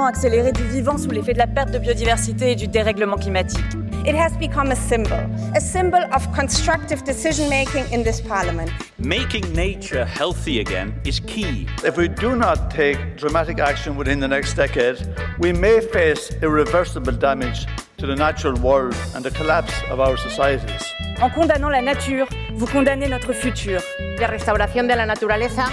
l'effondrement accéléré du vivant sous l'effet de la perte de biodiversité et du dérèglement climatique. It has become a symbol, a symbol of constructive decision making in this parliament. Making nature healthy again is key. If we do not take dramatic action within the next decade, we may face irreversible damage to the natural world and the collapse of our societies. En condamnant la nature, vous condamnez notre futur. La restauración de la naturaleza,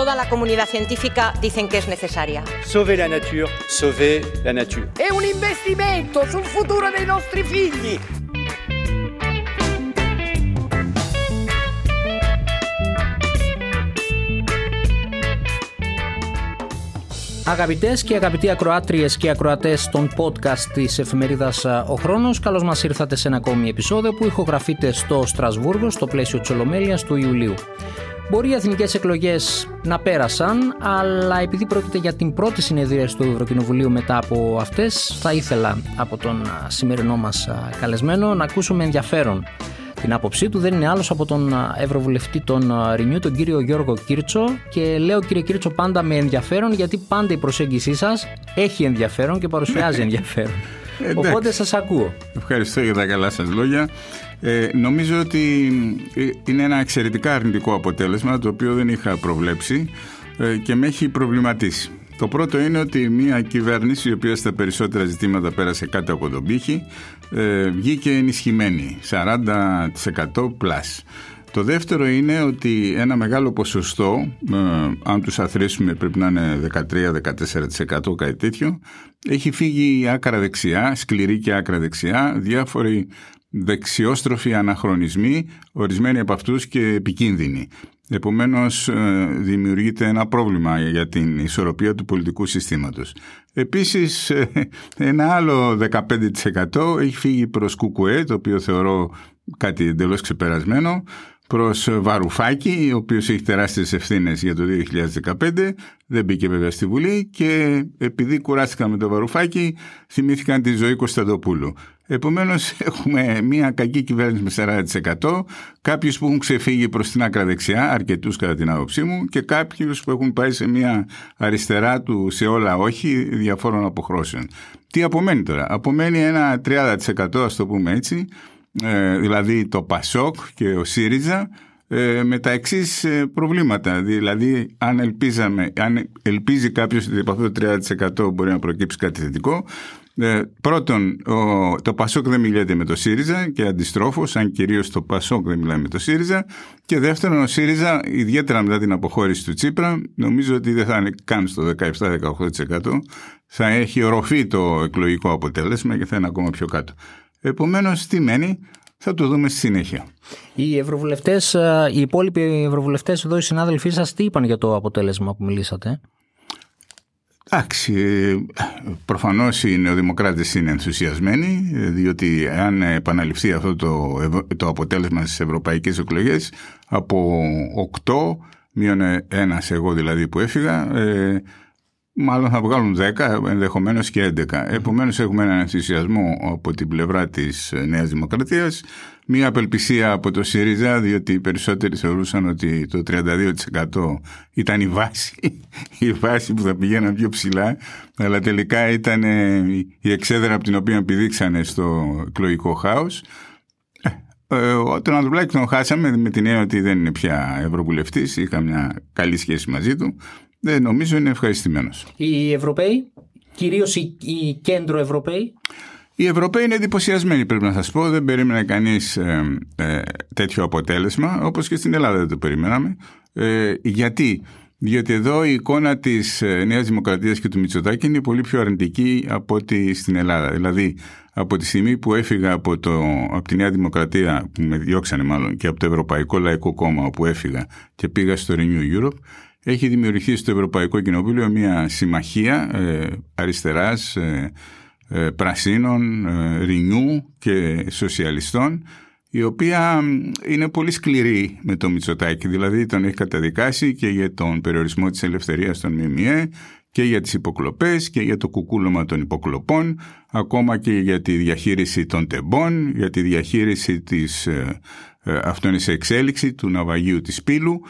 toda la comunidad científica dicen que es necesaria. Sauver la nature, sauver la nature. È un investimento sul futuro dei nostri figli. Αγαπητές και αγαπητοί ακροάτριες και ακροατές των podcast της εφημερίδας Ο Χρόνος, καλώς μας ήρθατε σε ένα ακόμη επεισόδιο που ηχογραφείται στο Στρασβούργο στο πλαίσιο της Ολομέλειας του Ιουλίου. Μπορεί οι εθνικές εκλογές να πέρασαν, αλλά επειδή πρόκειται για την πρώτη συνεδρία του Ευρωκοινοβουλίου μετά από αυτές, θα ήθελα από τον σημερινό μας καλεσμένο να ακούσουμε ενδιαφέρον την άποψή του δεν είναι άλλος από τον Ευρωβουλευτή των Ρινιού, τον κύριο Γιώργο Κίρτσο και λέω κύριε Κίρτσο πάντα με ενδιαφέρον γιατί πάντα η προσέγγισή σας έχει ενδιαφέρον και παρουσιάζει ενδιαφέρον. Οπότε σας ακούω. Ευχαριστώ για τα καλά σας λόγια. Ε, νομίζω ότι ε, είναι ένα εξαιρετικά αρνητικό αποτέλεσμα το οποίο δεν είχα προβλέψει ε, και με έχει προβληματίσει. Το πρώτο είναι ότι μια κυβέρνηση η οποία στα περισσότερα ζητήματα πέρασε κάτω από τον πύχη ε, βγήκε ενισχυμένη, 40% plus. Το δεύτερο είναι ότι ένα μεγάλο ποσοστό, ε, αν τους αθροίσουμε πρέπει να είναι 13-14% κάτι τέτοιο, έχει φύγει άκρα δεξιά, σκληρή και άκρα δεξιά, διάφοροι δεξιόστροφοι αναχρονισμοί, ορισμένοι από αυτούς και επικίνδυνοι. Επομένως ε, δημιουργείται ένα πρόβλημα για την ισορροπία του πολιτικού συστήματος. Επίσης ε, ένα άλλο 15% έχει φύγει προς Κουκουέ, το οποίο θεωρώ κάτι εντελώς ξεπερασμένο, προς Βαρουφάκη, ο οποίος έχει τεράστιες ευθύνες για το 2015, δεν μπήκε βέβαια στη Βουλή και επειδή κουράστηκαν με το Βαρουφάκη θυμήθηκαν τη ζωή Κωνσταντοπούλου. Επομένως έχουμε μια κακή κυβέρνηση με 40%, κάποιους που έχουν ξεφύγει προς την άκρα δεξιά, αρκετούς κατά την άποψή μου, και κάποιους που έχουν πάει σε μια αριστερά του σε όλα όχι διαφόρων αποχρώσεων. Τι απομένει τώρα; Απομένει ένα 30% ας το πούμε έτσι, ε, δηλαδή το ΠΑΣΟΚ και ο ΣΥΡΙΖΑ, ε, με τα εξής ε, προβλήματα. Δηλαδή, αν, ελπίζαμε, αν ελπίζει κάποιος ότι από αυτό το 30% μπορεί να προκύψει κάτι θετικό, ε, πρώτον, το Πασόκ δεν μιλάται με το ΣΥΡΙΖΑ και αντιστρόφως, αν κυρίως το Πασόκ δεν μιλάει με το ΣΥΡΙΖΑ. Και δεύτερον, ο ΣΥΡΙΖΑ, ιδιαίτερα μετά την αποχώρηση του Τσίπρα, νομίζω ότι δεν θα είναι καν στο 17-18%. Θα έχει οροφεί το εκλογικό αποτέλεσμα και θα είναι ακόμα πιο κάτω. Επομένως, τι μένει, θα το δούμε στη συνέχεια. Οι ευρωβουλευτές, ε, οι υπόλοιποι ευρωβουλευτές εδώ, οι συνάδελφοί σας, τι είπαν για το αποτέλεσμα που μιλήσατε; Εντάξει, προφανώς οι νεοδημοκράτες είναι ενθουσιασμένοι διότι αν επαναληφθεί αυτό το, το αποτέλεσμα στις ευρωπαϊκές εκλογές από 8 μείον ένας εγώ δηλαδή που έφυγα ε, μάλλον θα βγάλουν 10 ενδεχομένως και 11 επομένως έχουμε έναν ενθουσιασμό από την πλευρά της Νέας Δημοκρατίας Μία απελπισία από το ΣΥΡΙΖΑ, διότι οι περισσότεροι θεωρούσαν ότι το 32% ήταν η βάση, η βάση που θα πηγαίναν πιο ψηλά, αλλά τελικά ήταν ε, η εξέδρα από την οποία πηδήξανε στο εκλογικό χάος. Ε, ε, τον Ανδρουλάκης τον χάσαμε με την έννοια ότι δεν είναι πια ευρωβουλευτής, είχα μια καλή σχέση μαζί του. Δεν νομίζω είναι ευχαριστημένος. Οι Ευρωπαίοι, κυρίως οι, οι κέντρο Ευρωπαίοι; Οι Ευρωπαίοι είναι εντυπωσιασμένοι πρέπει να σας πω, δεν περίμενε κανείς ε, ε, τέτοιο αποτέλεσμα, όπως και στην Ελλάδα δεν το περιμέναμε. Ε, γιατί, διότι εδώ η εικόνα της ε, Νέας Δημοκρατίας και του Μητσοτάκη είναι πολύ πιο αρνητική από ό,τι στην Ελλάδα. Δηλαδή, από τη στιγμή που έφυγα από, το, από τη Νέα Δημοκρατία, που με διώξανε μάλλον, και από το Ευρωπαϊκό Λαϊκό Κόμμα όπου έφυγα και πήγα στο Renew Europe, έχει δημιουργηθεί στο Ευρωπαϊκό Κοινοβούλιο μια συμμαχία ε, αριστεράς, ε, ε, πρασίνων, ε, Ρινιού και σοσιαλιστών η οποία είναι πολύ σκληρή με το Μητσοτάκη, δηλαδή τον έχει καταδικάσει και για τον περιορισμό της ελευθερίας των ΜΜΕ και για τις υποκλοπές και για το κουκούλωμα των υποκλοπών, ακόμα και για τη διαχείριση των τεμπών, για τη διαχείριση της ε, ε, εξέλιξη του ναυαγίου της Πύλου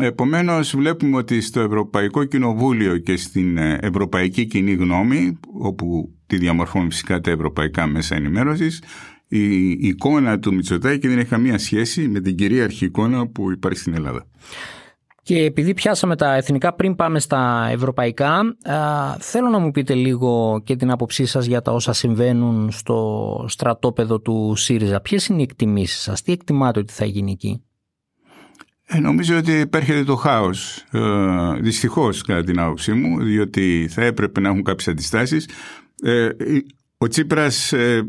Επομένως βλέπουμε ότι στο Ευρωπαϊκό Κοινοβούλιο και στην ε, Ευρωπαϊκή Κοινή Γνώμη, όπου τη διαμορφώνουν φυσικά τα ευρωπαϊκά μέσα ενημέρωσης, η εικόνα του Μητσοτάκη δεν έχει καμία σχέση με την κυρίαρχη εικόνα που υπάρχει στην Ελλάδα. Και επειδή πιάσαμε τα εθνικά πριν πάμε στα ευρωπαϊκά, θέλω να μου πείτε λίγο και την άποψή σας για τα όσα συμβαίνουν στο στρατόπεδο του ΣΥΡΙΖΑ. Ποιες είναι οι εκτιμήσεις σας, τι εκτιμάτε ότι θα γίνει εκεί; Ε, νομίζω ότι υπάρχει το χάος, ε, δυστυχώς κατά την άποψή μου, διότι θα έπρεπε να έχουν κάποιες αντιστάσεις. Ε, ο Τσίπρας ε,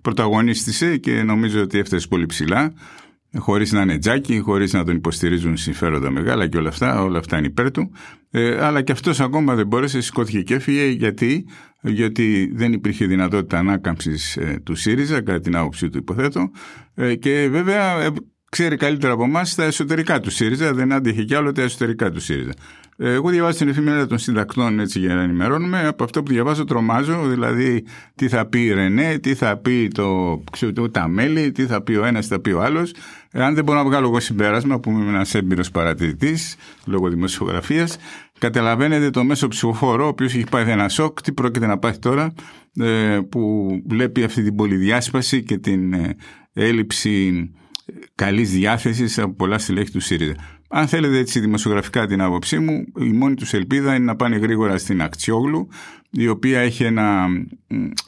πρωταγωνίστησε και νομίζω ότι έφτασε πολύ ψηλά χωρίς να είναι τζάκι, χωρίς να τον υποστηρίζουν συμφέροντα μεγάλα και όλα αυτά, όλα αυτά είναι υπέρ του. Ε, αλλά και αυτός ακόμα δεν μπόρεσε, σηκώθηκε και έφυγε γιατί, γιατί δεν υπήρχε δυνατότητα ανάκαμψης ε, του ΣΥΡΙΖΑ, κατά την άποψή του υποθέτω. Ε, και βέβαια ε, ξέρει καλύτερα από εμάς τα εσωτερικά του ΣΥΡΙΖΑ, δεν άντυχε κι άλλο τα εσωτερικά του ΣΥΡΙΖΑ. Εγώ διαβάζω την εφημερίδα των συντακτών έτσι για να ενημερώνουμε. Από αυτό που διαβάζω τρομάζω, δηλαδή τι θα πει η Ρενέ, τι θα πει το, ξέρω, τα μέλη, τι θα πει ο ένας, τι θα πει ο άλλος. Αν δεν μπορώ να βγάλω εγώ συμπέρασμα που είμαι ένας έμπειρος παρατηρητής λόγω δημοσιογραφίας, καταλαβαίνετε το μέσο ψηφοφόρο, ο οποίος έχει πάει ένα σοκ, τι πρόκειται να πάθει τώρα, ε, που βλέπει αυτή την πολυδιάσπαση και την ε, έλλειψη καλής διάθεσης από πολλά στελέχη του ΣΥΡΙΖΑ. Αν θέλετε έτσι δημοσιογραφικά την άποψή μου, η μόνη τους ελπίδα είναι να πάνε γρήγορα στην Ακτιόγλου, η οποία έχει ένα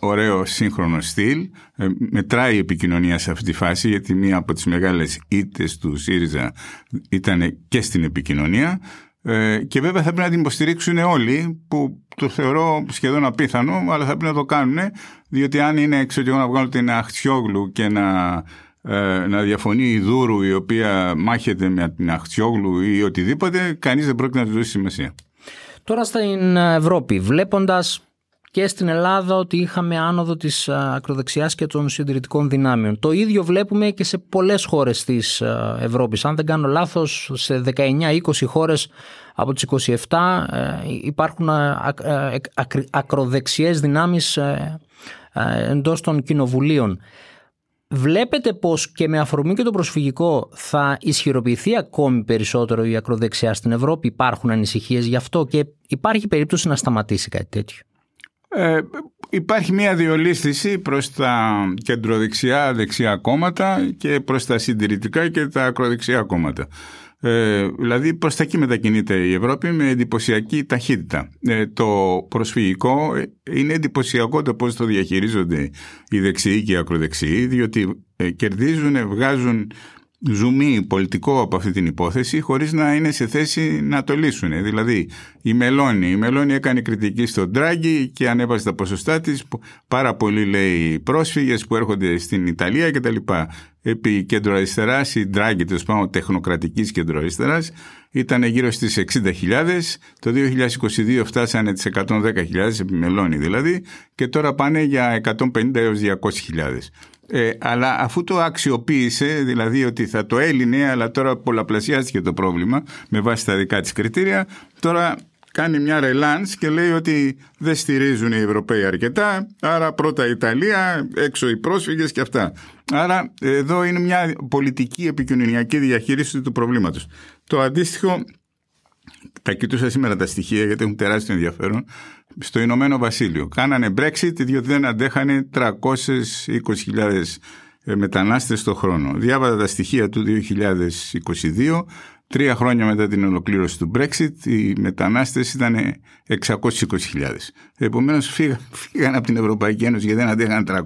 ωραίο σύγχρονο στυλ. Ε, μετράει η επικοινωνία σε αυτή τη φάση, γιατί μία από τις μεγάλες ήττες του ΣΥΡΙΖΑ ήταν και στην επικοινωνία. Ε, και βέβαια θα πρέπει να την υποστηρίξουν όλοι, που το θεωρώ σχεδόν απίθανο, αλλά θα πρέπει να το κάνουν, διότι αν είναι έξω και εγώ να βγάλω την Αχτσιόγλου και να ε, να διαφωνεί η Δούρου η οποία μάχεται με την Αχτσιόγλου ή οτιδήποτε, κανείς δεν πρόκειται να του δώσει σημασία. Τώρα στην Ευρώπη, βλέποντας και στην Ελλάδα ότι είχαμε άνοδο της ακροδεξιάς και των συντηρητικών δυνάμεων. Το ίδιο βλέπουμε και σε πολλές χώρες της Ευρώπης. Αν δεν κάνω λάθος, σε 19-20 χώρες από τις 27 ε, υπάρχουν ακροδεξιές δυνάμεις ε, εντός των κοινοβουλίων. Βλέπετε πως και με αφορμή και το προσφυγικό θα ισχυροποιηθεί ακόμη περισσότερο η ακροδεξιά στην Ευρώπη; Υπάρχουν ανησυχίες γι' αυτό και υπάρχει περίπτωση να σταματήσει κάτι τέτοιο; Ε, υπάρχει μια διολίσθηση προς τα κεντροδεξιά δεξιά κόμματα και προς τα συντηρητικά και τα ακροδεξιά κόμματα. Ε, δηλαδή προς τα εκεί μετακινείται η Ευρώπη με εντυπωσιακή ταχύτητα. Ε, το προσφυγικό είναι εντυπωσιακό το πώς το διαχειρίζονται οι δεξιοί και οι ακροδεξιοί διότι ε, κερδίζουν, βγάζουν ζουμί πολιτικό από αυτή την υπόθεση χωρίς να είναι σε θέση να το λύσουν. Δηλαδή η Μελώνη, η Μελώνη έκανε κριτική στον Τράγκη και ανέβασε τα ποσοστά της πάρα πολλοί λέει πρόσφυγες που έρχονται στην Ιταλία κτλ. Επί κέντρο αριστεράς, η Ντράγκη, τέλος πάντων τεχνοκρατικής κέντρο αριστεράς, ήταν γύρω στις 60.000. Το 2022 φτάσανε τις 110.000, επί Μελώνη δηλαδή, και τώρα πάνε για 150 έως 200.000. Ε, αλλά αφού το αξιοποίησε, δηλαδή ότι θα το έλυνε, αλλά τώρα πολλαπλασιάστηκε το πρόβλημα με βάση τα δικά της κριτήρια, τώρα κάνει μια ρελάνς και λέει ότι δεν στηρίζουν οι Ευρωπαίοι αρκετά, άρα πρώτα η Ιταλία, έξω οι πρόσφυγες και αυτά. Άρα εδώ είναι μια πολιτική επικοινωνιακή διαχείριση του προβλήματος. Το αντίστοιχο, τα κοιτούσα σήμερα τα στοιχεία γιατί έχουν τεράστιο ενδιαφέρον, στο Ηνωμένο Βασίλειο. Κάνανε Brexit διότι δεν αντέχανε 320.000 μετανάστες το χρόνο. Διάβαζα τα στοιχεία του 2022 Τρία χρόνια μετά την ολοκλήρωση του Brexit οι μετανάστες ήταν 620.000. Επομένως φύγαν, φύγαν από την Ευρωπαϊκή Ένωση γιατί δεν αντέχαν 300.000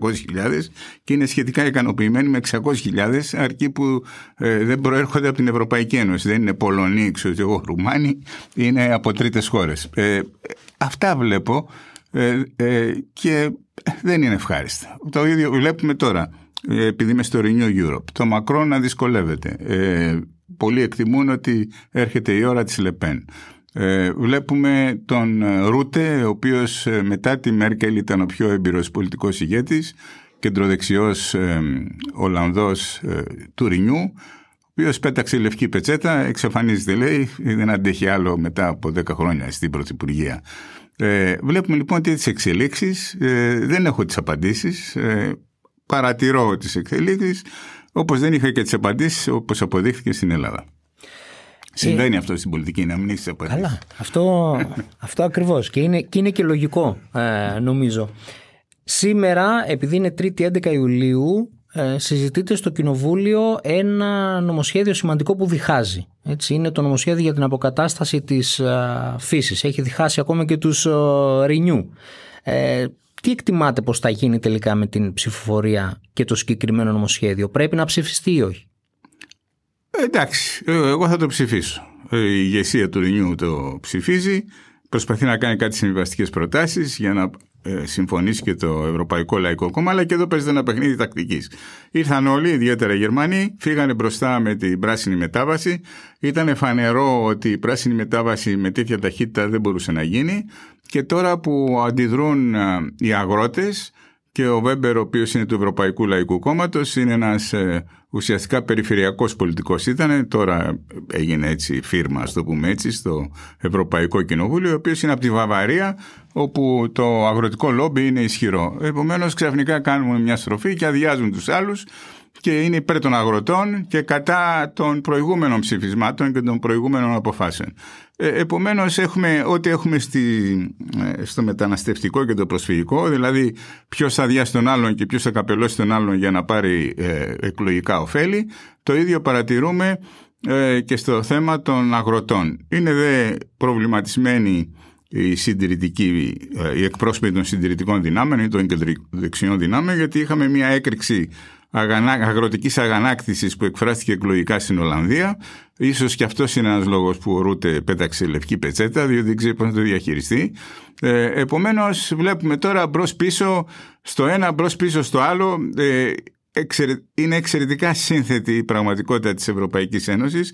και είναι σχετικά ικανοποιημένοι με 600.000 αρκεί που ε, δεν προέρχονται από την Ευρωπαϊκή Ένωση. Δεν είναι Πολωνοί, ξέρω εγώ, Ρουμάνοι, είναι από τρίτες χώρες. Ε, αυτά βλέπω ε, ε, και δεν είναι ευχάριστα. Το ίδιο βλέπουμε τώρα επειδή είμαι στο Renew Europe. Το Μακρόν να δυσκολεύεται πολλοί εκτιμούν ότι έρχεται η ώρα της Λεπέν. Ε, βλέπουμε τον ε, Ρούτε, ο οποίος ε, μετά τη Μέρκελ ήταν ο πιο έμπειρος πολιτικός ηγέτης, κεντροδεξιός ε, Ολλανδός ε, του Ρινιού, ο οποίος πέταξε λευκή πετσέτα, εξαφανίζεται λέει, δεν αντέχει άλλο μετά από 10 χρόνια στην Πρωθυπουργία. Ε, βλέπουμε λοιπόν ότι τις εξελίξεις, δεν έχω τις απαντήσεις, παρατηρώ τις εξελίξεις, όπως δεν είχα και τις απαντήσεις όπως αποδείχθηκε στην Ελλάδα. Συμβαίνει αυτό στην πολιτική, να μην έχεις απαντήσεις. Καλά. Αυτό, αυτό ακριβώς. Και είναι, και είναι και λογικό, ε, νομίζω. Σήμερα, επειδή είναι 3η 11 Ιουλίου, ε, συζητείται στο Κοινοβούλιο ένα νομοσχέδιο σημαντικό που διχάζει. Έτσι, είναι το νομοσχέδιο για την αποκατάσταση της ε, φύσης. Έχει διχάσει ακόμα και τους ε, Ε, τι εκτιμάτε πως θα γίνει τελικά με την ψηφοφορία και το συγκεκριμένο νομοσχέδιο. Πρέπει να ψηφιστεί ή όχι; Ε, εντάξει, ε, εγώ θα το ψηφίσω. Η ηγεσία του Renew το ψηφίζει. Προσπαθεί να κάνει κάτι συμβιβαστικές προτάσεις για να ε, συμφωνήσει και το Ευρωπαϊκό Λαϊκό Κόμμα, αλλά και εδώ παίζεται ένα παιχνίδι τακτικής. Ήρθαν όλοι, ιδιαίτερα οι Γερμανοί, φύγανε μπροστά με την πράσινη μετάβαση. Ήταν φανερό ότι η πράσινη μετάβαση με τέτοια ταχύτητα δεν μπορούσε να γίνει. Και τώρα που αντιδρούν ε, οι αγρότες και ο Βέμπερ, ο οποίος είναι του Ευρωπαϊκού Λαϊκού Κόμματος, είναι ένας ε, ουσιαστικά περιφερειακός πολιτικός ήταν, τώρα έγινε έτσι φίρμα, ας το πούμε έτσι, στο Ευρωπαϊκό Κοινοβούλιο, ο οποίος είναι από τη Βαβαρία, όπου το αγροτικό λόμπι είναι ισχυρό. Επομένως ξαφνικά κάνουμε μια στροφή και αδειάζουν τους άλλους και είναι υπέρ των αγροτών και κατά των προηγούμενων ψηφισμάτων και των προηγούμενων αποφάσεων. Ε, επομένως έχουμε ό,τι έχουμε στη, ε, στο μεταναστευτικό και το προσφυγικό, δηλαδή ποιος θα αδειάσει τον άλλον και ποιος θα καπελώσει τον άλλον για να πάρει ε, εκλογικά ωφέλη. Το ίδιο παρατηρούμε και στο θέμα των αγροτών. Είναι δε προβληματισμένοι οι συντηρητικοί, οι εκπρόσωποι των συντηρητικών δυνάμεων ή των δεξιών δυνάμεων γιατί είχαμε μια έκρηξη αγροτικής αγανάκτησης που εκφράστηκε εκλογικά στην Ολλανδία. Ίσως και αυτός είναι ένας λόγος που ο Ρούτε πέταξε λευκή πετσέτα, διότι δεν ξέρει πώς να το διαχειριστεί. Ε, επομένως βλέπουμε τώρα μπρος πίσω στο ένα, μπρος πίσω στο άλλο. Ε, είναι εξαιρετικά σύνθετη η πραγματικότητα της Ευρωπαϊκής Ένωσης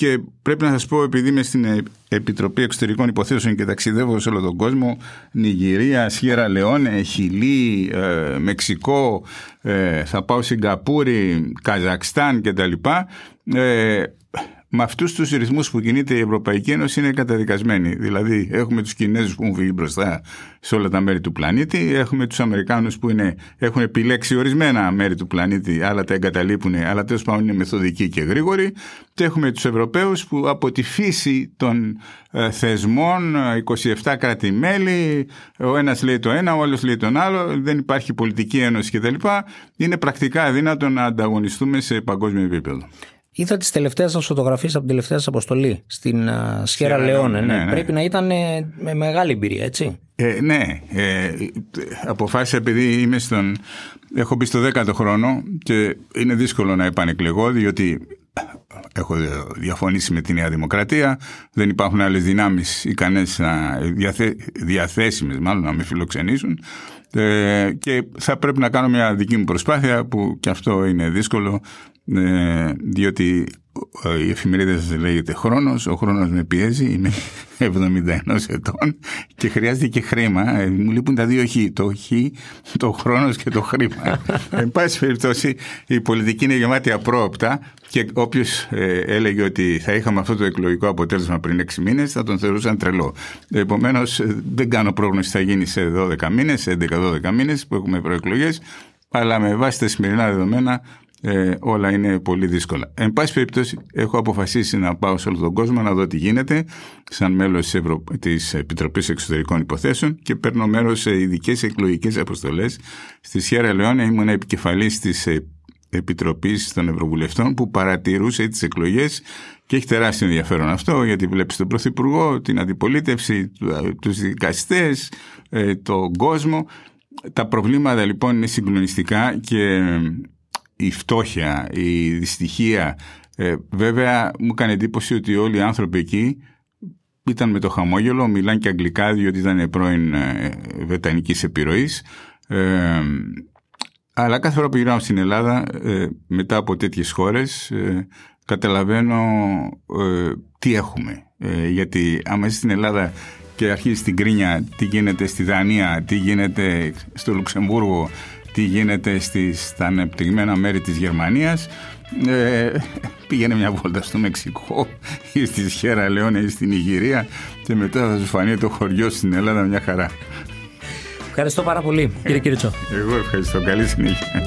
και πρέπει να σας πω, επειδή είμαι στην Επιτροπή Εξωτερικών Υποθέσεων και ταξιδεύω σε όλο τον κόσμο, Νιγηρία, Σιέρα Λεόνε, Χιλή, ε, Μεξικό, ε, θα πάω Σιγκαπούρη, Καζακστάν κτλ. Ε, με αυτούς τους ρυθμούς που κινείται η Ευρωπαϊκή Ένωση είναι καταδικασμένη. Δηλαδή, έχουμε τους Κινέζους που έχουν φύγει μπροστά σε όλα τα μέρη του πλανήτη, έχουμε τους Αμερικάνους που είναι, έχουν επιλέξει ορισμένα μέρη του πλανήτη, άλλα τα εγκαταλείπουν, αλλά τέλος πάντων είναι μεθοδικοί και γρήγοροι. Και έχουμε τους Ευρωπαίους που από τη φύση των ε, θεσμών, 27 κράτη-μέλη, ο ένας λέει το ένα, ο άλλος λέει τον άλλο, δεν υπάρχει πολιτική ένωση κτλ. Είναι πρακτικά αδύνατο να ανταγωνιστούμε σε παγκόσμιο επίπεδο. Είδα τις τελευταίες σας φωτογραφίες από την τελευταία σας αποστολή στην uh, Σιέρα Λεόνε. Ναι, ναι, ναι. Πρέπει να ήταν ε, με μεγάλη εμπειρία, έτσι. Ε, ναι. Ε, αποφάσισα επειδή είμαι στον. Έχω μπει στο 10ο χρόνο και είναι δύσκολο να επανεκλεγώ, διότι έχω διαφωνήσει με τη Νέα Δημοκρατία. Δεν υπάρχουν άλλες δυνάμεις ικανές να διαθε, διαθέσιμες, μάλλον να με φιλοξενήσουν. Ε, και θα πρέπει να κάνω μια δική μου προσπάθεια που και αυτό είναι δύσκολο ε, διότι ε, η εφημερίδα σας λέγεται χρόνος, ο χρόνος με πιέζει, είμαι 71 ετών και χρειάζεται και χρήμα. Ε, μου λείπουν τα δύο χ, το χ, το χρόνος και το χρήμα. Εν πάση περιπτώσει η πολιτική είναι γεμάτη απρόοπτα και όποιος έλεγε ότι θα είχαμε αυτό το εκλογικό αποτέλεσμα πριν 6 μήνες θα τον θεωρούσαν τρελό. Επομένως δεν κάνω πρόγνωση θα γίνει σε 12 μήνες, σε 11-12 μήνες που έχουμε προεκλογές αλλά με βάση τα σημερινά δεδομένα ε, όλα είναι πολύ δύσκολα. Εν πάση περιπτώσει, έχω αποφασίσει να πάω σε όλο τον κόσμο να δω τι γίνεται, σαν μέλος της Ευρω... της Επιτροπής Εξωτερικών Υποθέσεων και παίρνω μέρος σε ειδικές εκλογικές αποστολές. Στη Σιέρα Λεόνια ήμουν επικεφαλής της Επιτροπής των Ευρωβουλευτών που παρατηρούσε τις εκλογές και έχει τεράστιο ενδιαφέρον αυτό γιατί βλέπεις τον Πρωθυπουργό, την αντιπολίτευση, τους δικαστές, ε, τον κόσμο. Τα προβλήματα λοιπόν είναι συγκλονιστικά και η φτώχεια, η δυστυχία. Ε, βέβαια μου έκανε εντύπωση ότι όλοι οι άνθρωποι εκεί ήταν με το χαμόγελο, μιλάνε και αγγλικά διότι ήταν πρώην ε, βετανικής επιρροής. Ε, αλλά κάθε φορά που γυρνάω στην Ελλάδα ε, μετά από τέτοιες χώρες ε, καταλαβαίνω τι έχουμε. γιατί άμα είσαι στην Ελλάδα και αρχίζεις την κρίνια τι γίνεται στη Δανία, τι γίνεται στο Λουξεμβούργο, τι γίνεται στις, στα ανεπτυγμένα μέρη της Γερμανίας ε, πήγαινε μια βόλτα στο Μεξικό ή στη Σιέρα Λεόνε ή στην Ιγυρία και μετά θα σου φανεί το χωριό στην Ελλάδα μια χαρά. Ευχαριστώ πάρα πολύ κύριε Κυριτσό. Εγώ ευχαριστώ. Καλή συνέχεια.